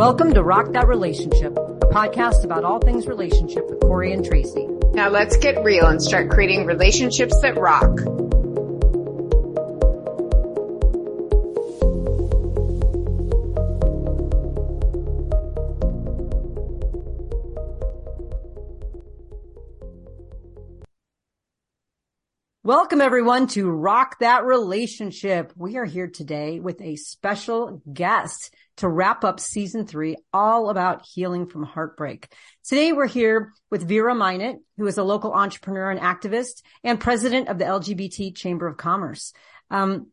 Welcome to Rock That Relationship, a podcast about all things relationship with Corey and Tracy. Now let's get real and start creating relationships that rock. Welcome everyone to Rock That Relationship. We are here today with a special guest to wrap up season three, all about healing from heartbreak. Today we're here with Vera Minot, who is a local entrepreneur and activist and president of the LGBT Chamber of Commerce. Um,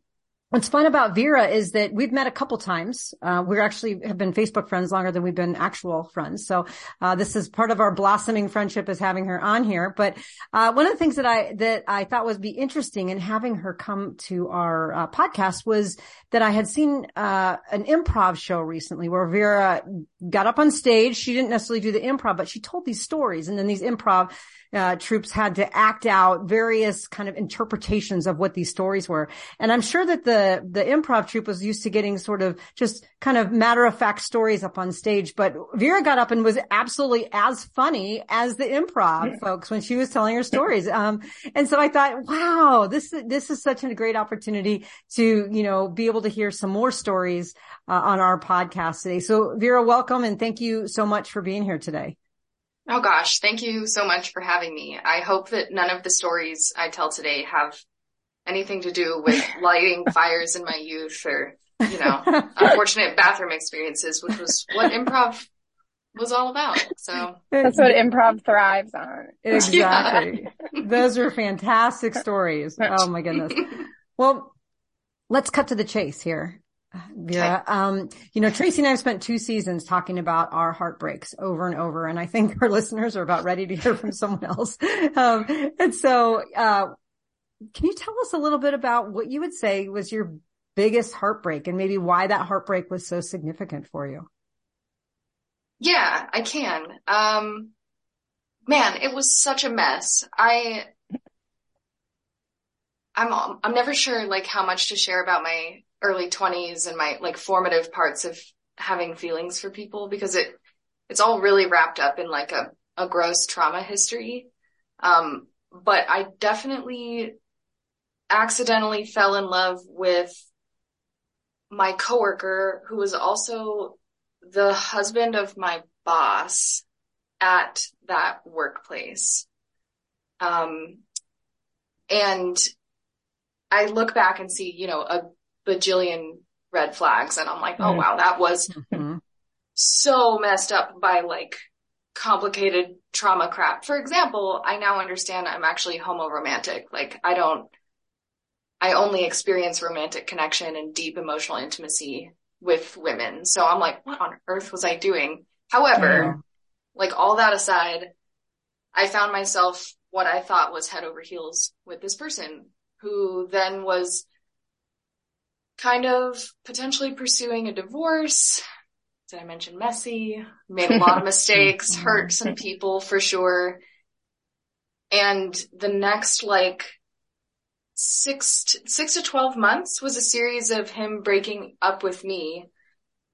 What's fun about Vera is that we've met a couple times. Uh, we actually have been Facebook friends longer than we've been actual friends. So, uh, this is part of our blossoming friendship is having her on here. But, uh, one of the things that I, that I thought would be interesting in having her come to our uh, podcast was that I had seen, uh, an improv show recently where Vera got up on stage. She didn't necessarily do the improv, but she told these stories and then these improv uh, troupes had to act out various kind of interpretations of what these stories were. And I'm sure that the, the improv troupe was used to getting sort of just kind of matter of fact stories up on stage. But Vera got up and was absolutely as funny as the improv folks when she was telling her stories. Um, and so I thought, wow, this, this is such a great opportunity to, you know, be able to hear some more stories uh, on our podcast today. So Vera, welcome and thank you so much for being here today. Oh gosh, thank you so much for having me. I hope that none of the stories I tell today have anything to do with lighting fires in my youth or, you know, unfortunate bathroom experiences, which was what improv was all about. So that's what improv thrives on. Exactly. Yeah. Those are fantastic stories. Oh my goodness. Well, let's cut to the chase here. Vera. Um, you know, Tracy and I have spent two seasons talking about our heartbreaks over and over. And I think our listeners are about ready to hear from someone else. Um, and so, uh, can you tell us a little bit about what you would say was your biggest heartbreak and maybe why that heartbreak was so significant for you? Yeah, I can. Um, man, it was such a mess. I, I'm, I'm never sure like how much to share about my early twenties and my like formative parts of having feelings for people because it, it's all really wrapped up in like a, a gross trauma history. Um, but I definitely accidentally fell in love with my coworker who was also the husband of my boss at that workplace. Um, and I look back and see, you know, a bajillion red flags and I'm like, oh wow, that was mm-hmm. so messed up by like complicated trauma crap. For example, I now understand I'm actually homo-romantic. Like I don't, I only experience romantic connection and deep emotional intimacy with women. So I'm like, what on earth was I doing? However, yeah. like all that aside, I found myself what I thought was head over heels with this person who then was kind of potentially pursuing a divorce. Did I mention messy? Made a lot of mistakes, hurt some people for sure. And the next like six to, six to 12 months was a series of him breaking up with me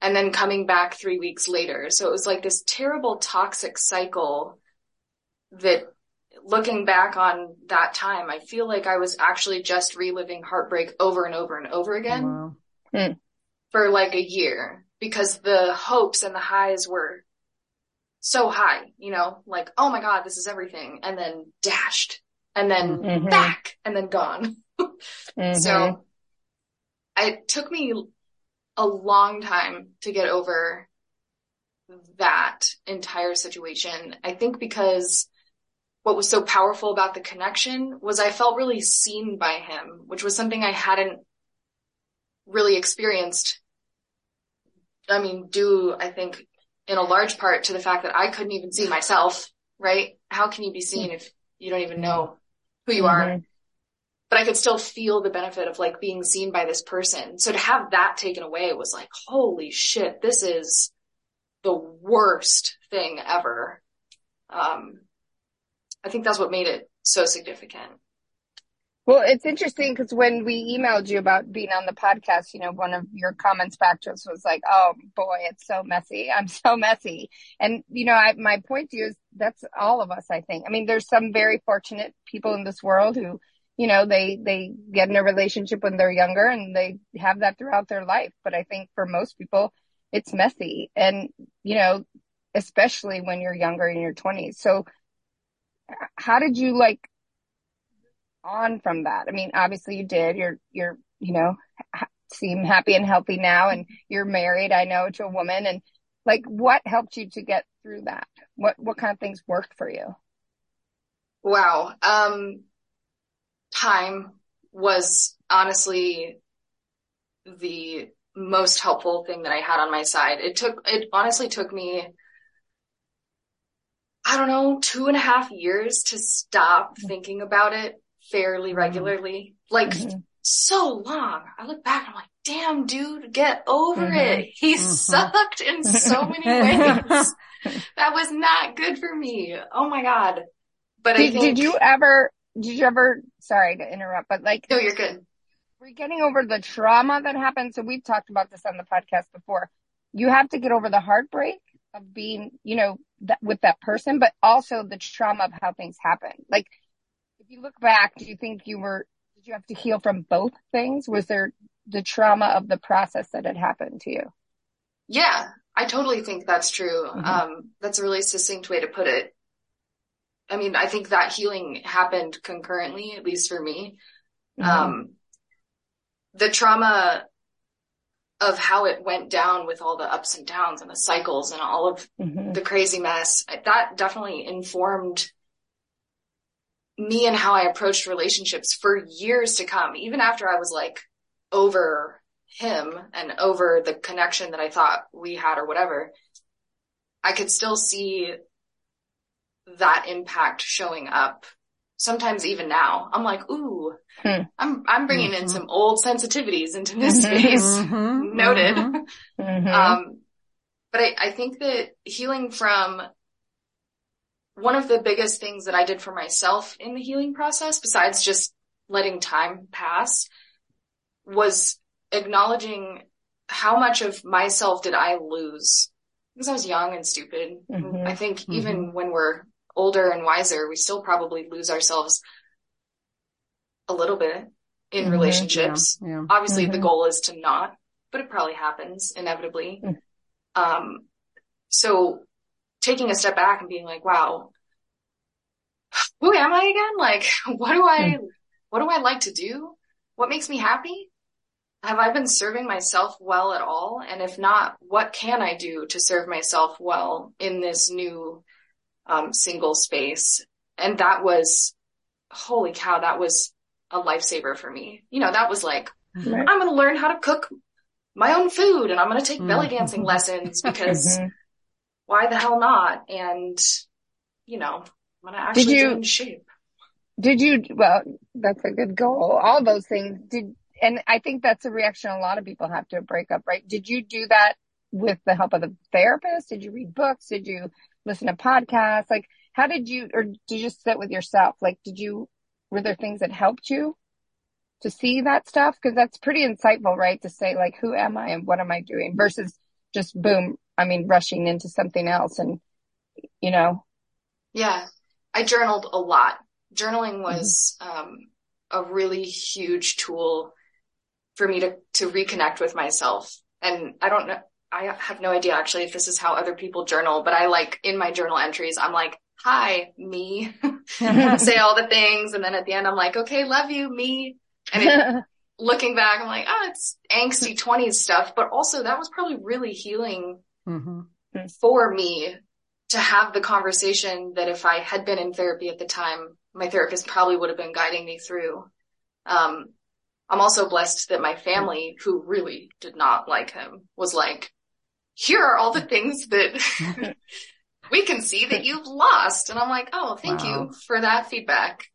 and then coming back three weeks later. So it was like this terrible toxic cycle that looking back on that time, I feel like I was actually just reliving heartbreak over and over and over again wow. Hmm. for like a year because the hopes and the highs were so high, you know, like, oh my God, this is everything. And then dashed and then mm-hmm. back and then gone. mm-hmm. So it took me a long time to get over that entire situation. I think because what was so powerful about the connection was I felt really seen by him, which was something I hadn't really experienced. I mean, due, I think, in a large part to the fact that I couldn't even see myself, right? How can you be seen if you don't even know who you mm-hmm. are? But I could still feel the benefit of like being seen by this person. So to have that taken away was like, holy shit, this is the worst thing ever. Um, I think that's what made it so significant. Well, it's interesting because when we emailed you about being on the podcast, you know, one of your comments back to us was like, "Oh boy, it's so messy. I'm so messy." And you know, I, my point to you is that's all of us. I think. I mean, there's some very fortunate people in this world who, you know, they they get in a relationship when they're younger and they have that throughout their life. But I think for most people, it's messy, and you know, especially when you're younger in your 20s. So, how did you like? on from that? I mean, obviously you did. You're, you're, you know, ha- seem happy and healthy now and you're married, I know, to a woman. And like, what helped you to get through that? What, what kind of things worked for you? Wow. Um, time was honestly the most helpful thing that I had on my side. It took, it honestly took me, I don't know, two and a half years to stop thinking about it fairly mm-hmm. regularly, like mm-hmm. so long. I look back, and I'm like, damn dude, get over mm-hmm. it. He mm-hmm. sucked in so many ways. that was not good for me. Oh my God. But did, I think, did you ever, did you ever, sorry to interrupt, but like, no, you're good. We're getting over the trauma that happened. So we've talked about this on the podcast before. You have to get over the heartbreak of being, you know, that, with that person, but also the trauma of how things happen. Like if you look back, do you think you were, did you have to heal from both things? Was there the trauma of the process that had happened to you? Yeah, I totally think that's true. Mm-hmm. Um, that's a really succinct way to put it. I mean, I think that healing happened concurrently, at least for me. Mm-hmm. Um, the trauma of how it went down with all the ups and downs and the cycles and all of mm-hmm. the crazy mess, that definitely informed me and how I approached relationships for years to come, even after I was like over him and over the connection that I thought we had or whatever, I could still see that impact showing up. Sometimes even now, I'm like, ooh, hmm. I'm, I'm bringing mm-hmm. in some old sensitivities into this mm-hmm. space. Mm-hmm. Noted. Mm-hmm. mm-hmm. Um, but I, I think that healing from one of the biggest things that I did for myself in the healing process, besides just letting time pass, was acknowledging how much of myself did I lose because I was young and stupid. Mm-hmm. I think mm-hmm. even when we're older and wiser, we still probably lose ourselves a little bit in mm-hmm. relationships. Yeah. Yeah. Obviously the mm-hmm. goal is to not, but it probably happens inevitably. Mm. Um, so taking a step back and being like, wow, who am I again? Like, what do I, hmm. what do I like to do? What makes me happy? Have I been serving myself well at all? And if not, what can I do to serve myself well in this new, um, single space? And that was, holy cow, that was a lifesaver for me. You know, that was like, right. I'm going to learn how to cook my own food and I'm going to take belly mm-hmm. dancing lessons because mm-hmm why the hell not? And, you know, I'm going to actually did you, get in shape. Did you, well, that's a good goal. All those things did, and I think that's a reaction a lot of people have to a breakup, right? Did you do that with the help of the therapist? Did you read books? Did you listen to podcasts? Like, how did you, or did you just sit with yourself? Like, did you, were there things that helped you to see that stuff? Cause that's pretty insightful, right? To say like, who am I and what am I doing versus just boom, I mean, rushing into something else and, you know. Yeah. I journaled a lot. Journaling was, mm-hmm. um, a really huge tool for me to, to reconnect with myself. And I don't know, I have no idea actually if this is how other people journal, but I like in my journal entries, I'm like, hi, me, say all the things. And then at the end, I'm like, okay, love you, me. And it, looking back, I'm like, oh, it's angsty 20s stuff, but also that was probably really healing mm-hmm. for me to have the conversation that if I had been in therapy at the time, my therapist probably would have been guiding me through. Um, I'm also blessed that my family, who really did not like him, was like, here are all the things that we can see that you've lost. And I'm like, oh, thank wow. you for that feedback.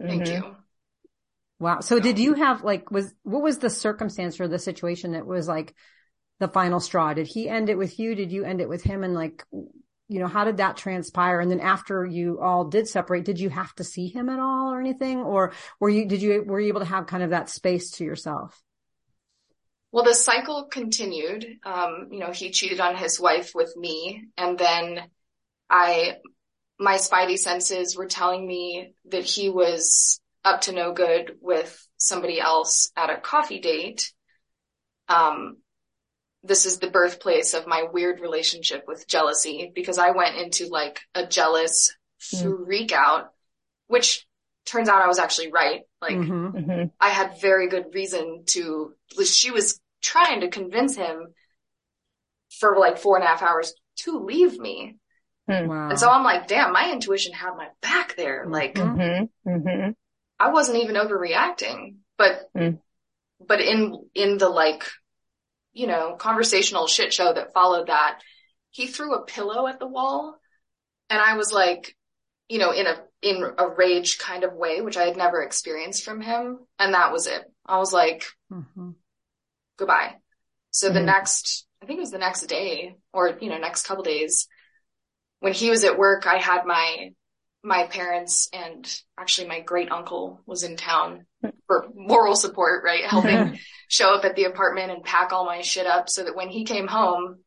Thank mm-hmm. you. Wow. So did you have like, was, what was the circumstance or the situation that was like the final straw? Did he end it with you? Did you end it with him? And like, you know, how did that transpire? And then after you all did separate, did you have to see him at all or anything? Or were you, did you, were you able to have kind of that space to yourself? Well, the cycle continued. Um, you know, he cheated on his wife with me and then I, my spidey senses were telling me that he was up to no good with somebody else at a coffee date. Um, this is the birthplace of my weird relationship with jealousy because I went into like a jealous mm. freak out, which turns out I was actually right. Like mm-hmm. mm-hmm. I had very good reason to, she was trying to convince him for like four and a half hours to leave me. Hmm. Wow. And so I'm like, damn, my intuition had my back there. Like mm-hmm. Mm-hmm. I wasn't even overreacting, but, mm. but in, in the like you know, conversational shit show that followed that, he threw a pillow at the wall and I was like, you know, in a, in a rage kind of way, which I had never experienced from him. And that was it. I was like, mm-hmm. goodbye. So mm-hmm. the next, I think it was the next day or, you know, next couple days when he was at work, I had my, my parents and actually my great uncle was in town for moral support, right? Helping show up at the apartment and pack all my shit up so that when he came home,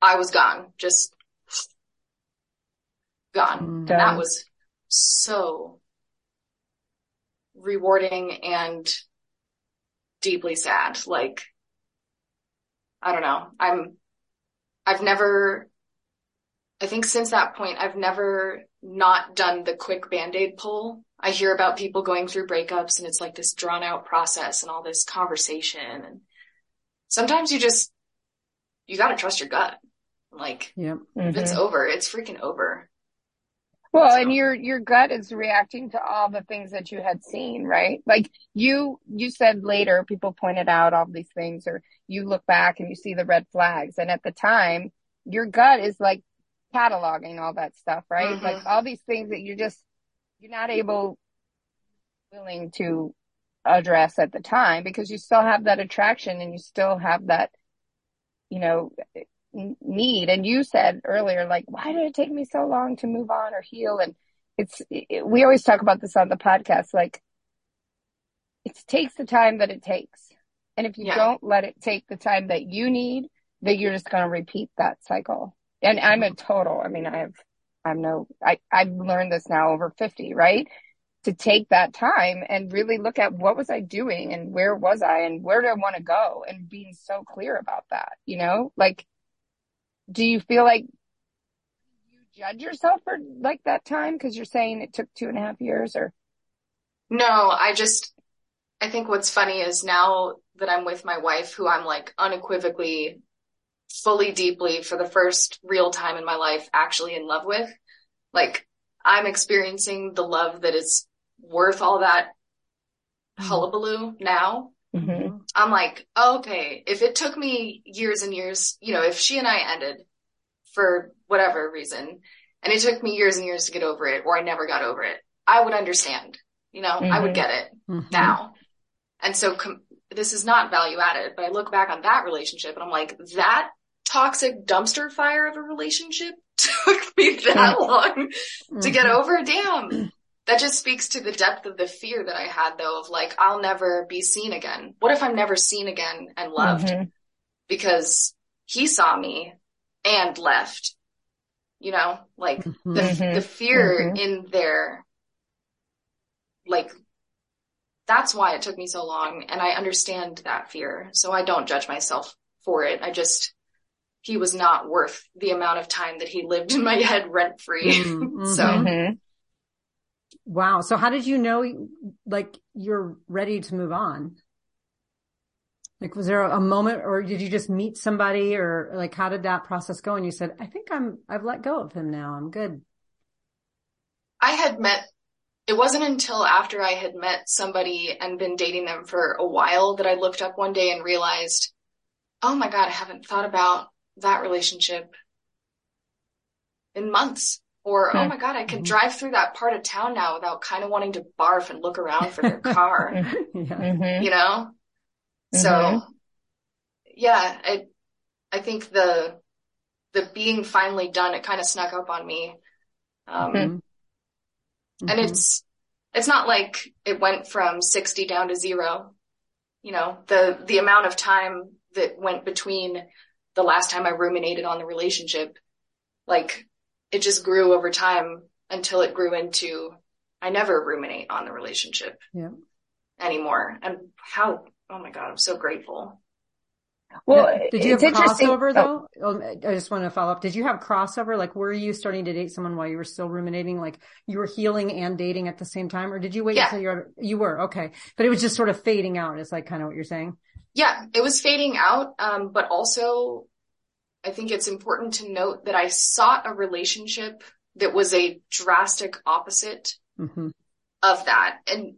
I was gone, just gone. Mm. And that was so rewarding and deeply sad. Like, I don't know. I'm, I've never, I think since that point, I've never not done the quick band-aid pull I hear about people going through breakups and it's like this drawn out process and all this conversation. And sometimes you just, you got to trust your gut. Like, yep. Mm-hmm. if it's over, it's freaking over. Well, so. and your, your gut is reacting to all the things that you had seen, right? Like you, you said later, people pointed out all these things or you look back and you see the red flags. And at the time, your gut is like cataloging all that stuff, right? Mm-hmm. Like all these things that you're just, you're not able, willing to address at the time because you still have that attraction and you still have that, you know, need. And you said earlier, like, why did it take me so long to move on or heal? And it's, it, we always talk about this on the podcast, like, it takes the time that it takes. And if you yeah. don't let it take the time that you need, then you're just going to repeat that cycle. And I'm a total, I mean, I have I'm no, I, I've learned this now over 50, right? To take that time and really look at what was I doing and where was I and where do I want to go and being so clear about that, you know, like, do you feel like you judge yourself for like that time? Cause you're saying it took two and a half years or? No, I just, I think what's funny is now that I'm with my wife, who I'm like unequivocally fully deeply for the first real time in my life actually in love with. Like I'm experiencing the love that is worth all that hullabaloo now. Mm-hmm. I'm like, okay, if it took me years and years, you know, if she and I ended for whatever reason and it took me years and years to get over it or I never got over it, I would understand, you know, mm-hmm. I would mm-hmm. get it mm-hmm. now. And so com- this is not value added, but I look back on that relationship and I'm like, that toxic dumpster fire of a relationship took me that long mm-hmm. to get over. Damn. That just speaks to the depth of the fear that I had though of like, I'll never be seen again. What if I'm never seen again and loved? Mm-hmm. Because he saw me and left, you know, like mm-hmm. the, mm-hmm. the fear mm-hmm. in there, like that's why it took me so long. And I understand that fear. So I don't judge myself for it. I just, he was not worth the amount of time that he lived in my head rent free. Mm-hmm. so. Mm-hmm. Wow. So how did you know, like, you're ready to move on? Like, was there a moment or did you just meet somebody or like, how did that process go? And you said, I think I'm, I've let go of him now. I'm good. I had met, it wasn't until after I had met somebody and been dating them for a while that I looked up one day and realized, oh my God, I haven't thought about that relationship in months. Or, oh my God, I can mm-hmm. drive through that part of town now without kind of wanting to barf and look around for their car. mm-hmm. You know? Mm-hmm. So yeah, I, I think the, the being finally done, it kind of snuck up on me. Um, Mhm. and Mhm. it's, it's not like it went from 60 down to zero. You know, the, the amount of time that went between the last time I ruminated on the relationship, like it just grew over time until it grew into, I never ruminate on the relationship Yeah. anymore. And how, oh my God, I'm so grateful. Well, did you have it's crossover oh, though? Um, I just want to follow up. Did you have crossover? Like, were you starting to date someone while you were still ruminating? Like, you were healing and dating at the same time, or did you wait Yeah. until you're? You were okay, but it was just sort of fading out. Is like kind of what you're saying. Yeah, it was fading out. Um, but also I think it's important to note that I sought a relationship that was a drastic opposite hmm of that. And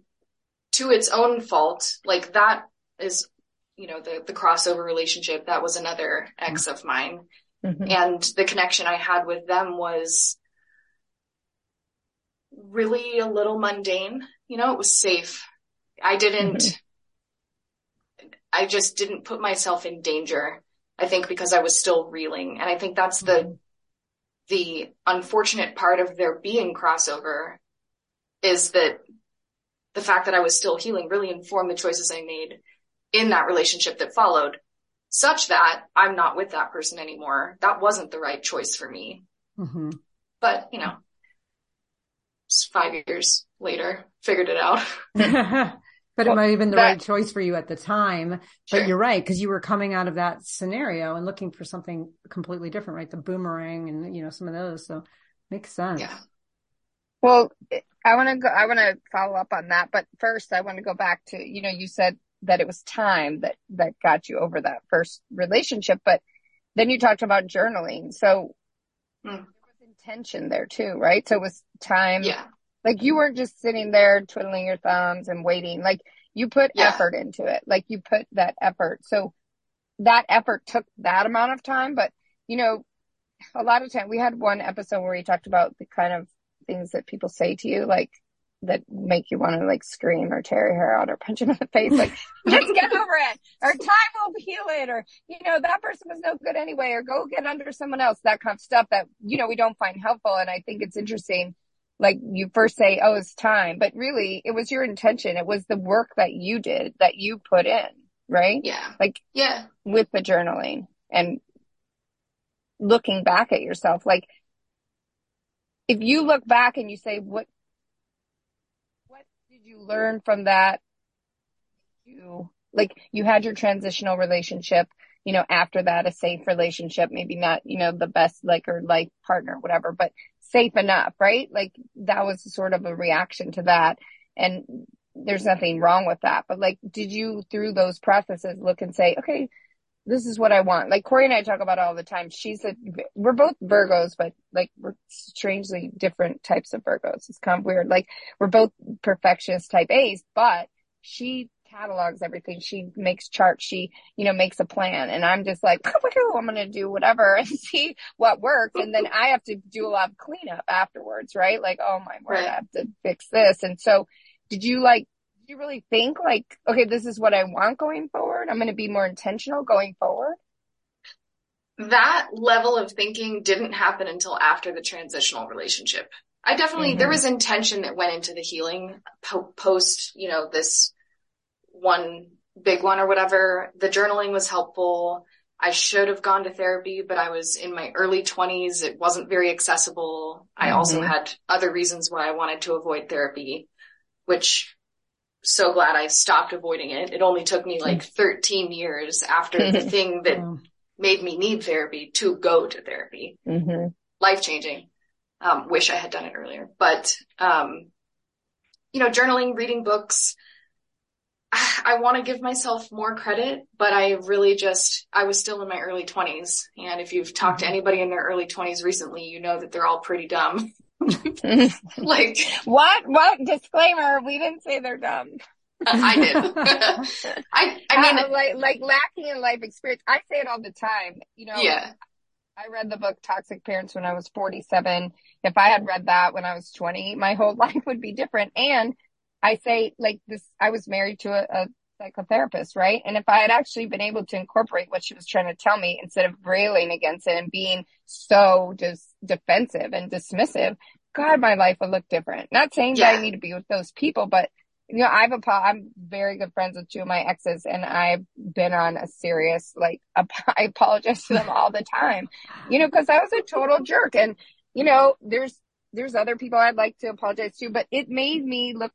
to its own fault, like that is, you know, the, the crossover relationship, that was another ex of mine. mhm. And the connection I had with them was really a little mundane. You know, it was safe. I didn't, I just didn't put myself in danger. I think because I was still reeling. And I think that's the, the unfortunate part of there being crossover is that the fact that I was still healing really informed the choices I made in that relationship that followed such that I'm not with that person anymore. That wasn't the right choice for me. hmm But, you know, five years later, figured it out. but it might have been the that- right choice for you at the time. Sure. But you're right because you were coming out of that scenario and looking for something completely different, right? The boomerang and you know some of those. So makes sense. Yeah. Well, I want to go, I want to follow up on that, but first I want to go back to, you know, you said that it was time that, that got you over that first relationship, but then you talked about journaling. So Hmm. there was intention there too, right? So it was time. Yeah. Like you weren't just sitting there twiddling your thumbs and waiting. Like you put Yeah. effort into it. Like you put that effort. So that effort took that amount of time, but you know, a lot of time we had one episode where we talked about the kind of things that people say to you, like that make you want to like scream or tear your hair out or punch them in the face, like just get over it, or time will heal it, or you know that person was no good anyway, or go get under someone else. That kind of stuff that you know we don't find helpful, and I think it's interesting. Like you first say, "Oh, it's time," but really it was your intention. It was the work that you did that you put in, right? Yeah. Like Yeah. with the journaling and looking back at yourself. Like, if you look back and you say, what, what did you learn from that? You, like, you had your transitional relationship, you know, after that, a safe relationship, maybe not, you know, the best, like, or life partner, whatever, but safe enough, right? Like, that was sort of a reaction to that. And there's nothing wrong with that. But like, did you through those processes look and say, okay, this is what I want. Like Corey and I talk about all the time. She's a, we're both Virgos, but like we're strangely different types of Virgos. It's kind of weird. Like we're both perfectionist type A's, but she catalogs everything. She makes charts. She, you know, makes a plan. And I'm just like, I'm going to do whatever and see what works. And then I have to do a lot of cleanup afterwards, right? Like, oh my word. I have to fix this. And so did you like, did you really think like, okay, this is what I want going forward? I'm going to be more intentional going forward. that level of thinking didn't happen until after the transitional relationship. I definitely, there Mhm. was intention that went into the healing po- post, you know, this one big one or whatever. The journaling was helpful. I should have gone to therapy, but I was in my early twenties. It wasn't very accessible. I also had other reasons why I wanted to avoid therapy, which so glad I stopped avoiding it. It only took me like 13 years after the thing that Um, made me need therapy to go to therapy. Mm-hmm. Life changing. Um, wish I had done it earlier, but, um, you know, journaling, reading books. I want to give myself more credit, but I really just, I was still in my early twenties. And if you've talked to anybody in their early twenties recently, you know that they're all pretty dumb. like what? What? Disclaimer. We didn't say they're dumb. I did. I, I mean, Uh, like, like lacking in life experience. I say it all the time. You know, yeah, I read the book Toxic Parents when I was 47. If I had read that when I was 20, my whole life would be different. And I say like this, I was married to a, a psychotherapist, right? And if I had actually been able to incorporate what she was trying to tell me instead of railing against it and being so just defensive and dismissive, God, my life would look different. Not saying yeah. that I need to be with those people, but you know, I've a, I'm very good friends with two of my exes and I've been on a serious, like, I apologize to them all the time, you know, cause I was a total jerk. And, you know, there's, there's other people I'd like to apologize to, but it made me look,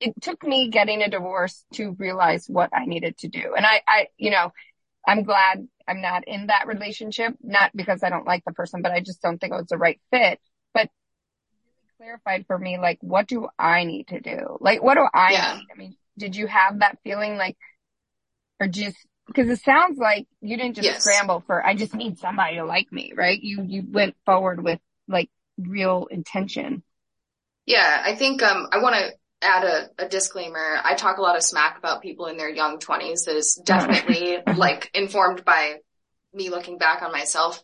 it took me getting a divorce to realize what I needed to do. And I, I, you know, I'm glad I'm not in that relationship, not because I don't like the person, but I just don't think it was the right fit. But clarified for me, like, what do I need to do? Like, what do I yeah. need? I mean, did you have that feeling like, or just, because it sounds like you didn't just yes. scramble for, I just need somebody to like me, right? You, you went forward with like real intention. Yeah, I think, um, I want to add a, a, disclaimer. I talk a lot of smack about people in their young twenties that is definitely like informed by me looking back on myself.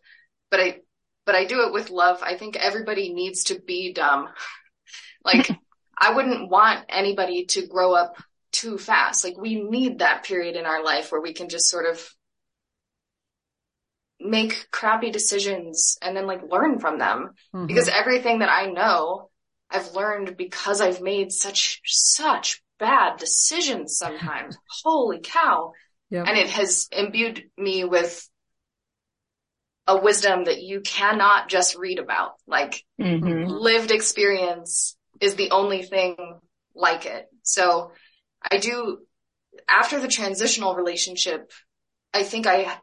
But I, but I do it with love. I think everybody needs to be dumb. like I wouldn't want anybody to grow up too fast. Like we need that period in our life where we can just sort of make crappy decisions and then like learn from them mm-hmm. because everything that I know I've learned because I've made such such bad decisions sometimes. Holy cow. Yep. And it has imbued me with a wisdom that you cannot just read about. Like mm-hmm. lived experience is the only thing like it. So I do, after the transitional relationship, I think I,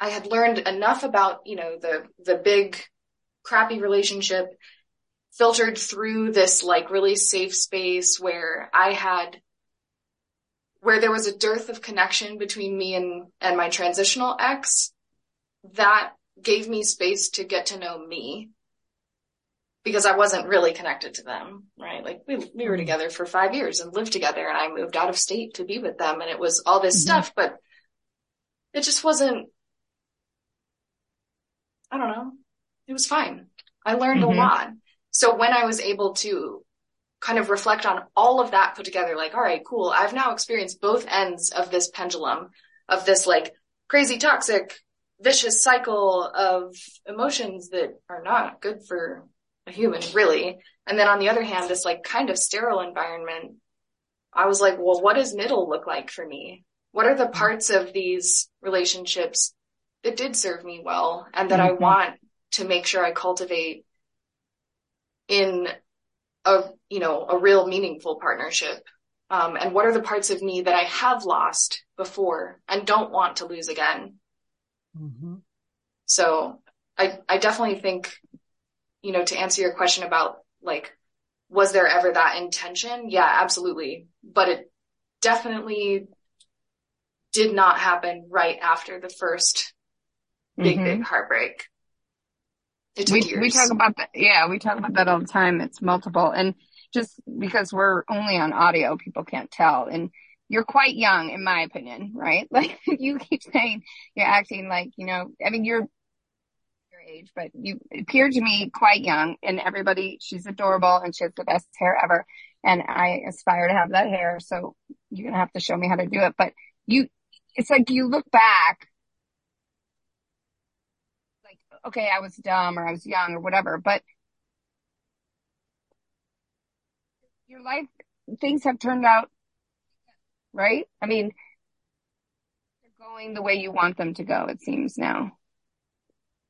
I had learned enough about, you know, the, the big crappy relationship filtered through this like really safe space where I had, where there was a dearth of connection between me and, and my transitional ex that gave me space to get to know me because I wasn't really connected to them, right? Like we, we were mm-hmm. together for five years and lived together and I moved out of state to be with them and it was all this mm-hmm. stuff, but it just wasn't, I don't know. It was fine. I learned mm-hmm. a lot. So when I was able to kind of reflect on all of that put together, like, all right, cool. I've now experienced both ends of this pendulum of this like crazy toxic vicious cycle of emotions that are not good for a human, really. And then on the other hand, this like kind of sterile environment, I was like, well, what does middle look like for me? What are the parts of these relationships that did serve me well and that mm-hmm. I want to make sure I cultivate in a, you know, a real meaningful partnership? Um, and what are the parts of me that I have lost before and don't want to lose again? Mm-hmm. So I, I definitely think, you know, to answer your question about like, was there ever that intention? Yeah, absolutely. But it definitely did not happen right after the first big, mm-hmm. big heartbreak. We, years. we talk about that. Yeah, we talk about that all the time. It's multiple. And just because we're only on audio, people can't tell. And you're quite young in my opinion, right? Like you keep saying you're acting like, you know, I mean, you're your age, but you appear to me quite young and everybody, she's adorable and she has the best hair ever. And I aspire to have that hair. So you're going to have to show me how to do it. But you, it's like you look back okay, I was dumb or I was young or whatever, but your life, things have turned out right? I mean, they're going the way you want them to go, it seems now.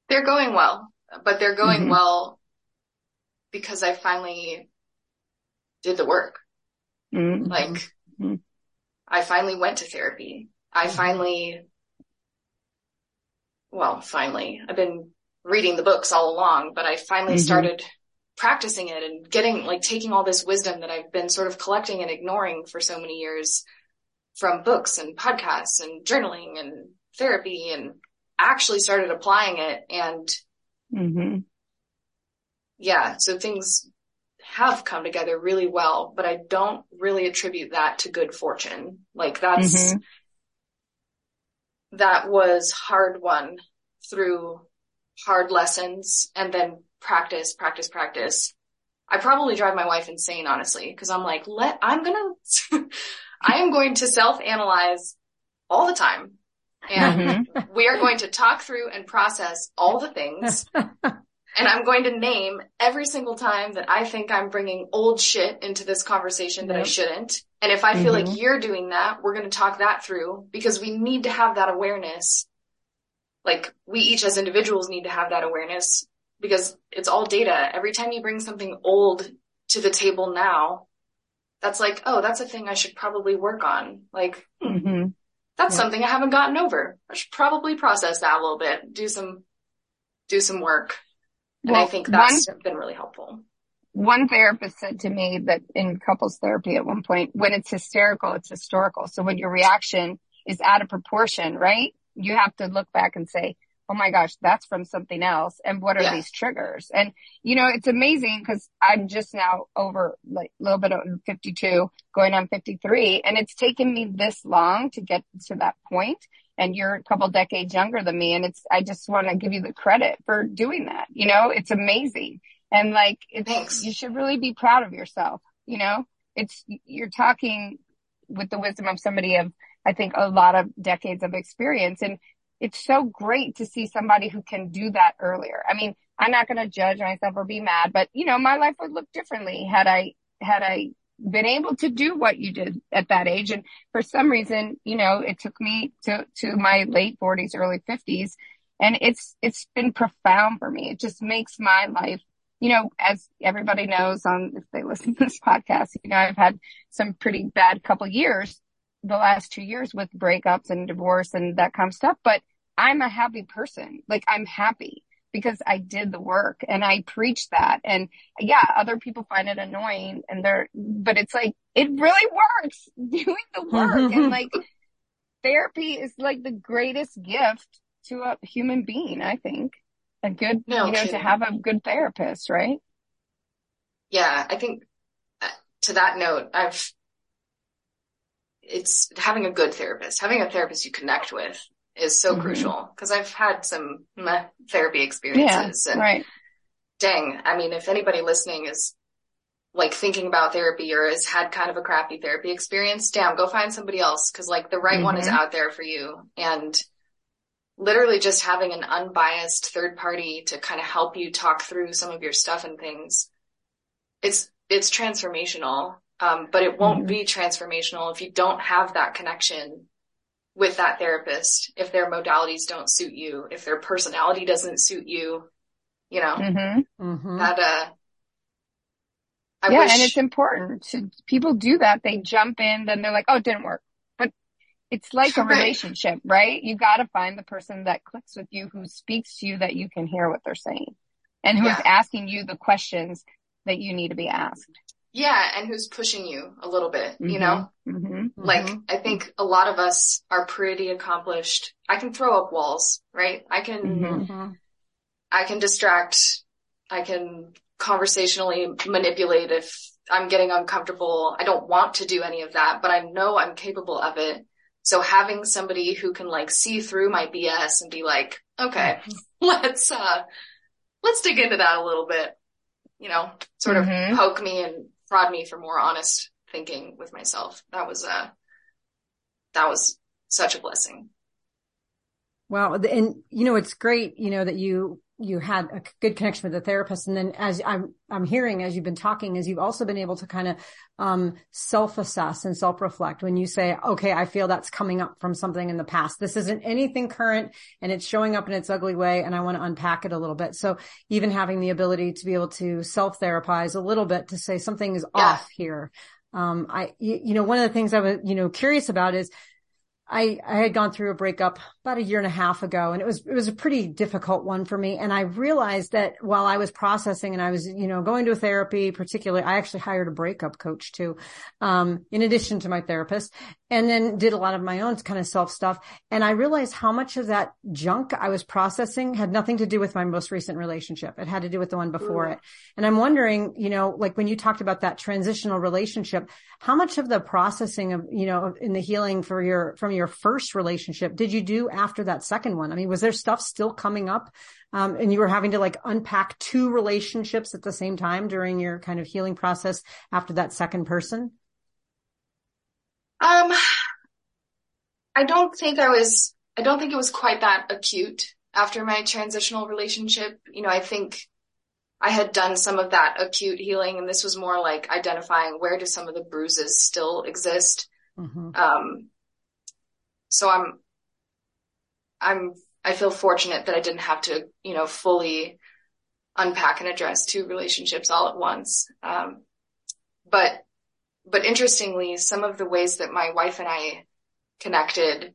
They're going well, but they're going mm-hmm. well because I finally did the work. Mm-hmm. Like, mm-hmm. I finally went to therapy. I mm-hmm. finally, well, finally, I've been reading the books all along, but I finally mm-hmm. started practicing it and getting, like, taking all this wisdom that I've been sort of collecting and ignoring for so many years from books and podcasts and journaling and therapy and actually started applying it and mm-hmm. yeah, so things have come together really well, but I don't really attribute that to good fortune. Like that's, mm-hmm. that was hard won through hard lessons and then practice, practice, practice. I probably drive my wife insane, honestly, because I'm like, let, I'm gonna, I am going to self analyze all the time. And Mm-hmm. we are going to talk through and process all the things. And I'm going to name every single time that I think I'm bringing old shit into this conversation that I shouldn't. And if I feel Mhm. like you're doing that, we're going to talk that through because we need to have that awareness. Like we each as individuals need to have that awareness because it's all data. Every time you bring something old to the table now, that's like, oh, that's a thing I should probably work on. Like Mhm. that's Yeah. something I haven't gotten over. I should probably process that a little bit, do some, do some work. And I think that's been really helpful. one therapist said to me that in couples therapy at one point, when it's hysterical, it's historical. So when your reaction is out of proportion, right? You have to look back and say, Oh my gosh, that's from something else. And what are Yeah. these triggers? And you know, it's amazing because I'm just now over like a little bit of 52 going on 53 and it's taken me this long to get to that point. And you're a couple decades younger than me. And it's, I just want to give you the credit for doing that. You know, it's amazing. And like, it's, Thanks. you should really be proud of yourself. You know, it's, you're talking with the wisdom of somebody of, I think a lot of decades of experience. And it's so great to see somebody who can do that earlier. I mean, I'm not going to judge myself or be mad, but you know, my life would look differently had I, had I been able to do what you did at that age. And for some reason, you know, it took me to, to my late forties, early fifties. And it's, it's been profound for me. It just makes my life, you know, as everybody knows on, if they listen to this podcast, you know, I've had some pretty bad couple years the last two years with breakups and divorce and that kind of stuff. But I'm a happy person. Like I'm happy because I did the work and I preach that. And yeah, other people find it annoying and they're, but it's like, it really works doing the work. and like therapy is like the greatest gift to a human being, I think. A good, No you know, to have a good therapist, right? Yeah. I think uh, to that note, I've, it's having a good therapist, having a therapist you connect with is so Mhm. crucial because I've had some meh therapy Yeah. experiences and Right. dang, I mean, if anybody listening is like thinking about therapy or has had kind of a crappy therapy experience, damn, go find somebody else because like the right one is Mhm. out there for you. And literally just having an unbiased third party to kind of help you talk through some of your stuff and things. It's, it's transformational. Um, but it won't Mhm. be transformational if you don't have that connection with that therapist, if their modalities don't suit you, if their personality doesn't suit you, you know, hmm Mhm. that, uh, I yeah, wish, and it's important to people do that. They jump in, then they're like, "Oh, it didn't work." But it's like a Right. relationship, right? You got to find the person that clicks with you, who speaks to you, that you can hear what they're saying, and who is Yeah. asking you the questions that you need to be asked. Yeah, and who's pushing you a little bit, you know? hmm Like, Mhm. I think a lot of us are pretty accomplished. I can throw up walls, right? I can, Mhm. Mhm. I can distract. I can conversationally manipulate if I'm getting uncomfortable. I don't want to do any of that, but I know I'm capable of it. So having somebody who can like see through my BS and be like, okay, let's, uh, let's dig into that a little bit, you know, sort of poke me and prod me for more honest thinking with myself. That was, uh, that was such a blessing. Wow. And you know, it's great, you know, that you, you had a good connection with the therapist. And then as I'm, I'm hearing, as you've been talking, is you've also been able to kind of, um, self-assess and self-reflect when you say, okay, I feel that's coming up from something in the past. This isn't anything current and it's showing up in its ugly way. And I want to unpack it a little bit. So even having the ability to be able to self-therapize a little bit to say something is Yeah. off here. Um, I, you know, one of the things I was, you know, curious about is I, I had gone through a breakup about a year and a half ago and it was, it was a pretty difficult one for me. And I realized that while I was processing and I was, you know, going to a therapy, particularly, I actually hired a breakup coach too, um, in addition to my therapist and then did a lot of my own kind of self stuff. And I realized how much of that junk I was processing had nothing to do with my most recent relationship. It had to do with the one before Ooh. it. And I'm wondering, you know, like when you talked about that transitional relationship, how much of the processing of, you know, in the healing for your, from your first relationship did you do after that second one? I mean, was there stuff still coming up? Um, and you were having to like unpack two relationships at the same time during your kind of healing process after that second person? Um, I don't think I was, I don't think it was quite that acute after my transitional relationship. You know, I think I had done some of that acute healing and this was more like identifying where do some of the bruises still exist. Mm-hmm. Um, so I'm, I'm, I feel fortunate that I didn't have to, you know, fully unpack and address two relationships all at once. Um, but, but interestingly, some of the ways that my wife and I connected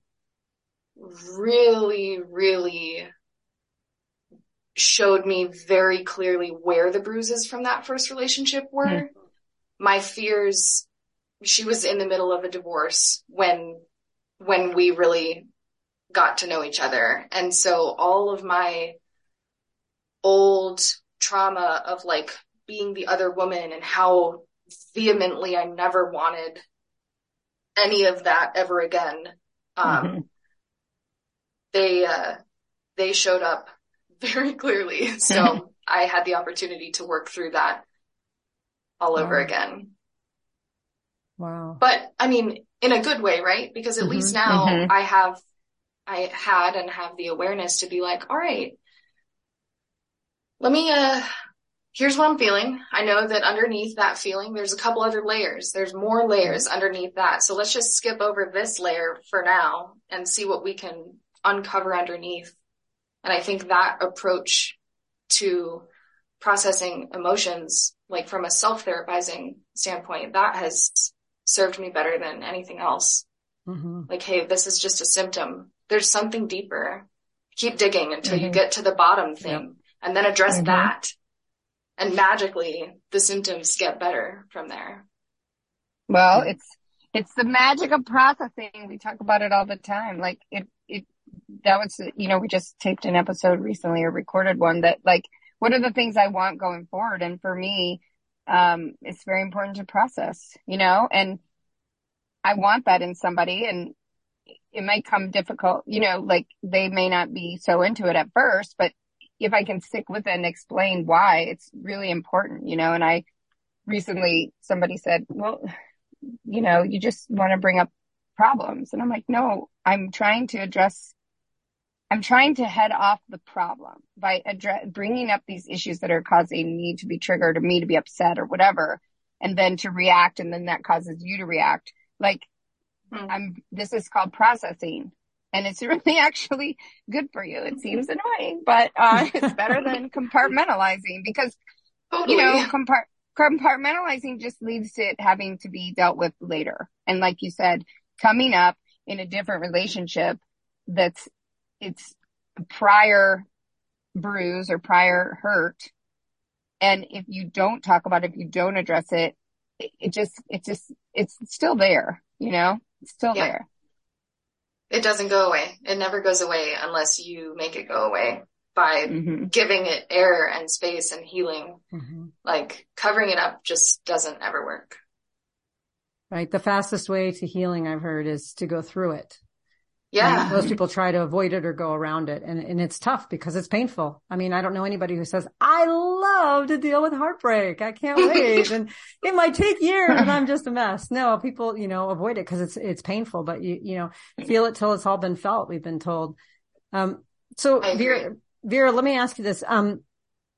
really, really showed me very clearly where the bruises from that first relationship were. Mm-hmm. My fears, she was in the middle of a divorce when, when we really got to know each other. And so all of my old trauma of like being the other woman and how vehemently I never wanted any of that ever again. Um, mm-hmm. they, uh, they showed up very clearly. So I had the opportunity to work through that all over wow. again. Wow. But I mean, in a good way, right? Because at mm-hmm. least now mm-hmm. I have, I had and have the awareness to be like, all right, let me, uh, here's what I'm feeling. I know that underneath that feeling, there's a couple other layers. There's more layers underneath that. So let's just skip over this layer for now and see what we can uncover underneath. And I think that approach to processing emotions, like from a self-therapizing standpoint, that has served me better than anything else. Mm-hmm. Like, hey, this is just a symptom. There's something deeper. Keep digging until mm-hmm. you get to the bottom thing and then address mm-hmm. that and magically the symptoms get better from there. Well, it's, it's the magic of processing. We talk about it all the time. Like it, it, that was, you know, we just taped an episode recently or recorded one that like, what are the things I want going forward? And for me, um, it's very important to process, you know, and I want that in somebody and it might come difficult, you know, like they may not be so into it at first, but if I can stick with it and explain why, it's really important, you know, and I recently somebody said, well, you know, you just want to bring up problems. And I'm like, no, I'm trying to address, I'm trying to head off the problem by address, bringing up these issues that are causing me to be triggered or me to be upset or whatever. And then to react. And then that causes you to react. Like mm. I'm, this is called processing and it's really actually good for you. It seems annoying, but uh, it's better than compartmentalizing because totally. you know compart- compartmentalizing just leads to it having to be dealt with later. And like you said, coming up in a different relationship that's it's prior bruise or prior hurt. And if you don't talk about it, if you don't address it, it, it just, it just, it's still there, you know, it's still yeah. there. It doesn't go away. It never goes away unless you make it go away by mm-hmm. giving it air and space and healing. Mm-hmm. Like covering it up just doesn't ever work. Right. The fastest way to healing I've heard is to go through it. Yeah. And most people try to avoid it or go around it. And, and it's tough because it's painful. I mean, I don't know anybody who says, I love to deal with heartbreak. I can't wait. and it might take years and I'm just a mess. No, people, you know, avoid it because it's, it's painful, but you, you know, feel it till it's all been felt. We've been told. Um, so Vera, Vera, let me ask you this. Um,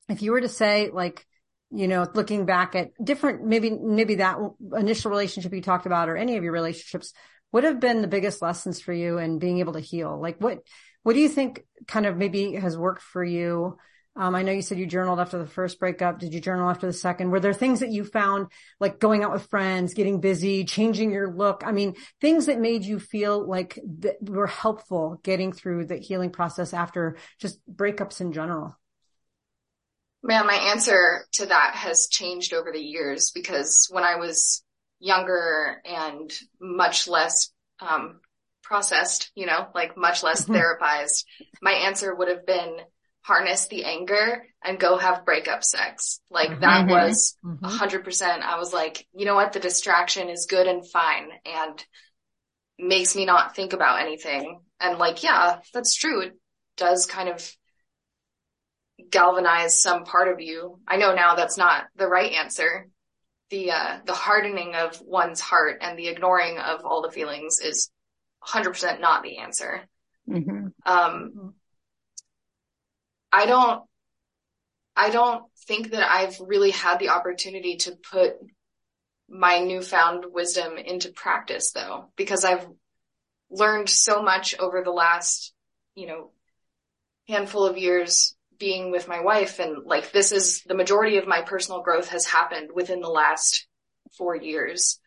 if you were to say like, you know, looking back at different, maybe, maybe that initial relationship you talked about or any of your relationships, what have been the biggest lessons for you in being able to heal? Like what, what do you think kind of maybe has worked for you? Um, I know you said you journaled after the first breakup. Did you journal after the second? Were there things that you found like going out with friends, getting busy, changing your look? I mean, things that made you feel like that were helpful getting through the healing process after just breakups in general? Man, my answer to that has changed over the years because when I was younger and much less um, processed, you know, like much less mm-hmm. therapized, my answer would have been harness the anger and go have breakup sex. Like mm-hmm. that was a mm-hmm. hundred percent. I was like, you know what? The distraction is good and fine and makes me not think about anything. And like, yeah, that's true. It does kind of galvanize some part of you. I know now that's not the right answer, the, uh, the hardening of one's heart and the ignoring of all the feelings is 100% not the answer. Mm-hmm. Um, I don't, I don't think that I've really had the opportunity to put my newfound wisdom into practice though, because I've learned so much over the last, you know, handful of years being with my wife. And like, this is the majority of my personal growth has happened within the last four years.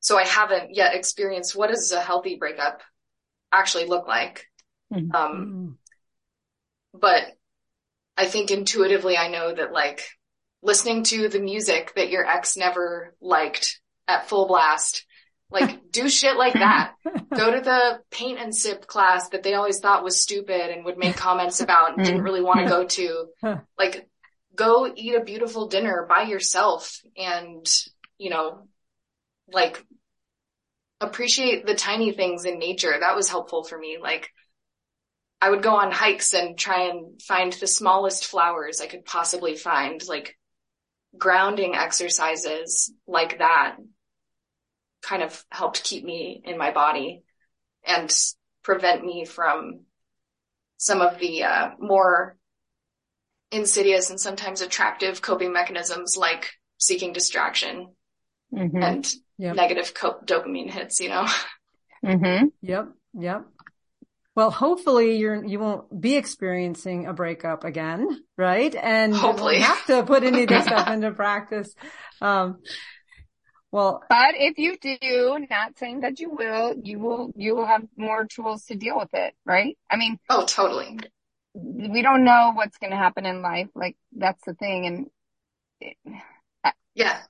So I haven't yet experienced what does a healthy breakup actually look like. Mm-hmm. Um, but I think intuitively I know that like listening to the music that your ex never liked at full blast, like do shit like that. Go to the paint and sip class that they always thought was stupid and would make comments about and didn't really want to go to. Like go eat a beautiful dinner by yourself and, you know, like appreciate the tiny things in nature. That was helpful for me. Like I would go on hikes and try and find the smallest flowers I could possibly find, like grounding exercises like that kind of helped keep me in my body and prevent me from some of the uh, more insidious and sometimes attractive coping mechanisms like seeking distraction mm-hmm. and yep. negative co- dopamine hits, you know? Mm-hmm. Yep. Yep. Well, hopefully you're, you won't be experiencing a breakup again, right? And hopefully have to put any of this stuff into practice. Um, well, but if you do, not saying that you will, you will, you will have more tools to deal with it, right? I mean, oh, totally. We don't know what's going to happen in life. Like that's the thing. And it, yeah,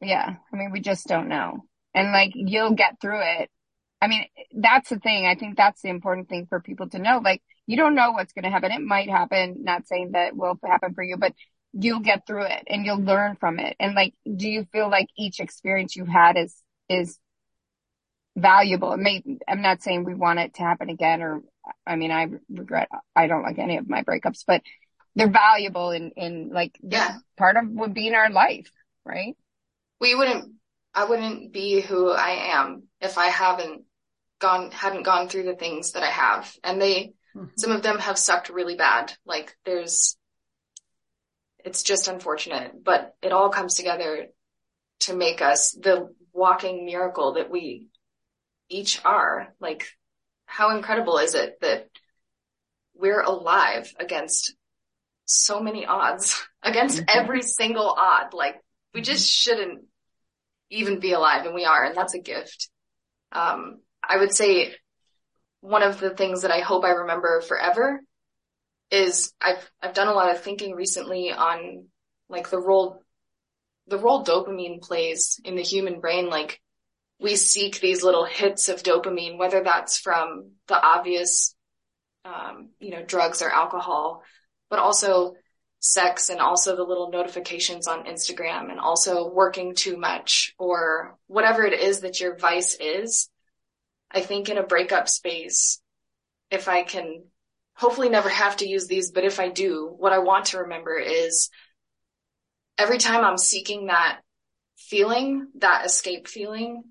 yeah. I mean, we just don't know. And like you'll get through it I mean, that's the thing. I think that's the important thing for people to know. Like, you don't know what's going to happen. It might happen. Not saying that will happen for you, but you'll get through it and you'll learn from it. And like, do you feel like each experience you've had is, is valuable? It may, I'm not saying we want it to happen again or, I mean, I regret, I don't like any of my breakups, but they're valuable in, in like, yeah, part of would be in our life, right? We wouldn't, I wouldn't be who I am if I haven't gone, hadn't gone through the things that I have. And they, mm-hmm. some of them have sucked really bad. Like there's, it's just unfortunate, but it all comes together to make us the walking miracle that we each are. Like how incredible is it that we're alive against so many odds, against mm-hmm. every single odd. Like we just mm-hmm. shouldn't even be alive and we are, and that's a gift. Um, I would say one of the things that I hope I remember forever is I've, I've done a lot of thinking recently on like the role, the role dopamine plays in the human brain. Like we seek these little hits of dopamine, whether that's from the obvious, um, you know, drugs or alcohol, but also sex and also the little notifications on Instagram and also working too much or whatever it is that your vice is. I think in a breakup space, if I can hopefully never have to use these, but if I do, what I want to remember is every time I'm seeking that feeling, that escape feeling,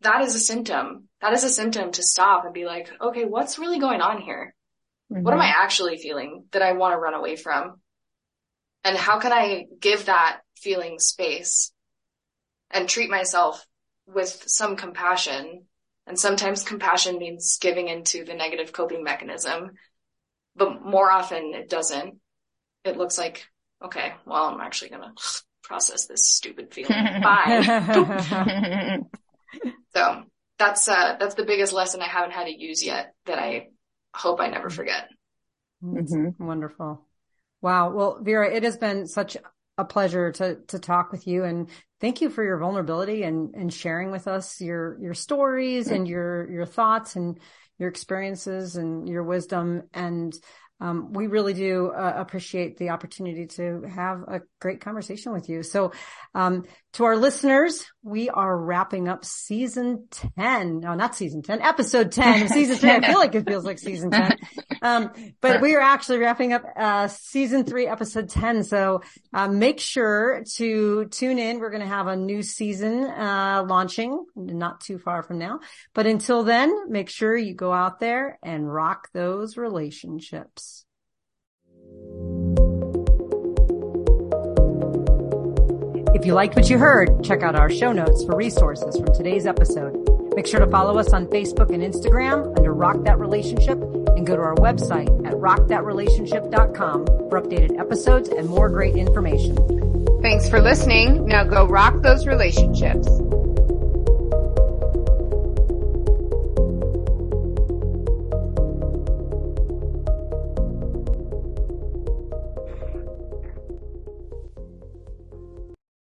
that is a symptom. That is a symptom to stop and be like, okay, what's really going on here? Mm-hmm. What am I mm-hmm. actually feeling that I want to run away from? And how can I give that feeling space and treat myself with some compassion and sometimes compassion means giving into the negative coping mechanism, but more often it doesn't. It looks like, okay, well, I'm actually going to process this stupid feeling. Bye. so that's, uh, that's the biggest lesson I haven't had to use yet that I hope I never forget. Mm-hmm. Wonderful. Wow. Well, Vera, it has been such a pleasure to to talk with you and thank you for your vulnerability and and sharing with us your your stories and your your thoughts and your experiences and your wisdom and um, we really do uh, appreciate the opportunity to have a great conversation with you. So, um, to our listeners, we are wrapping up season 10. No, not season 10, episode 10 season 10. I feel like it feels like season 10. Um, but we are actually wrapping up, uh, season three, episode 10. So, uh, make sure to tune in. We're going to have a new season, uh, launching not too far from now. But until then, make sure you go out there and rock those relationships. If you liked what you heard, check out our show notes for resources from today's episode. Make sure to follow us on Facebook and Instagram under Rock That Relationship and go to our website at rockthatrelationship.com for updated episodes and more great information. Thanks for listening. Now go rock those relationships.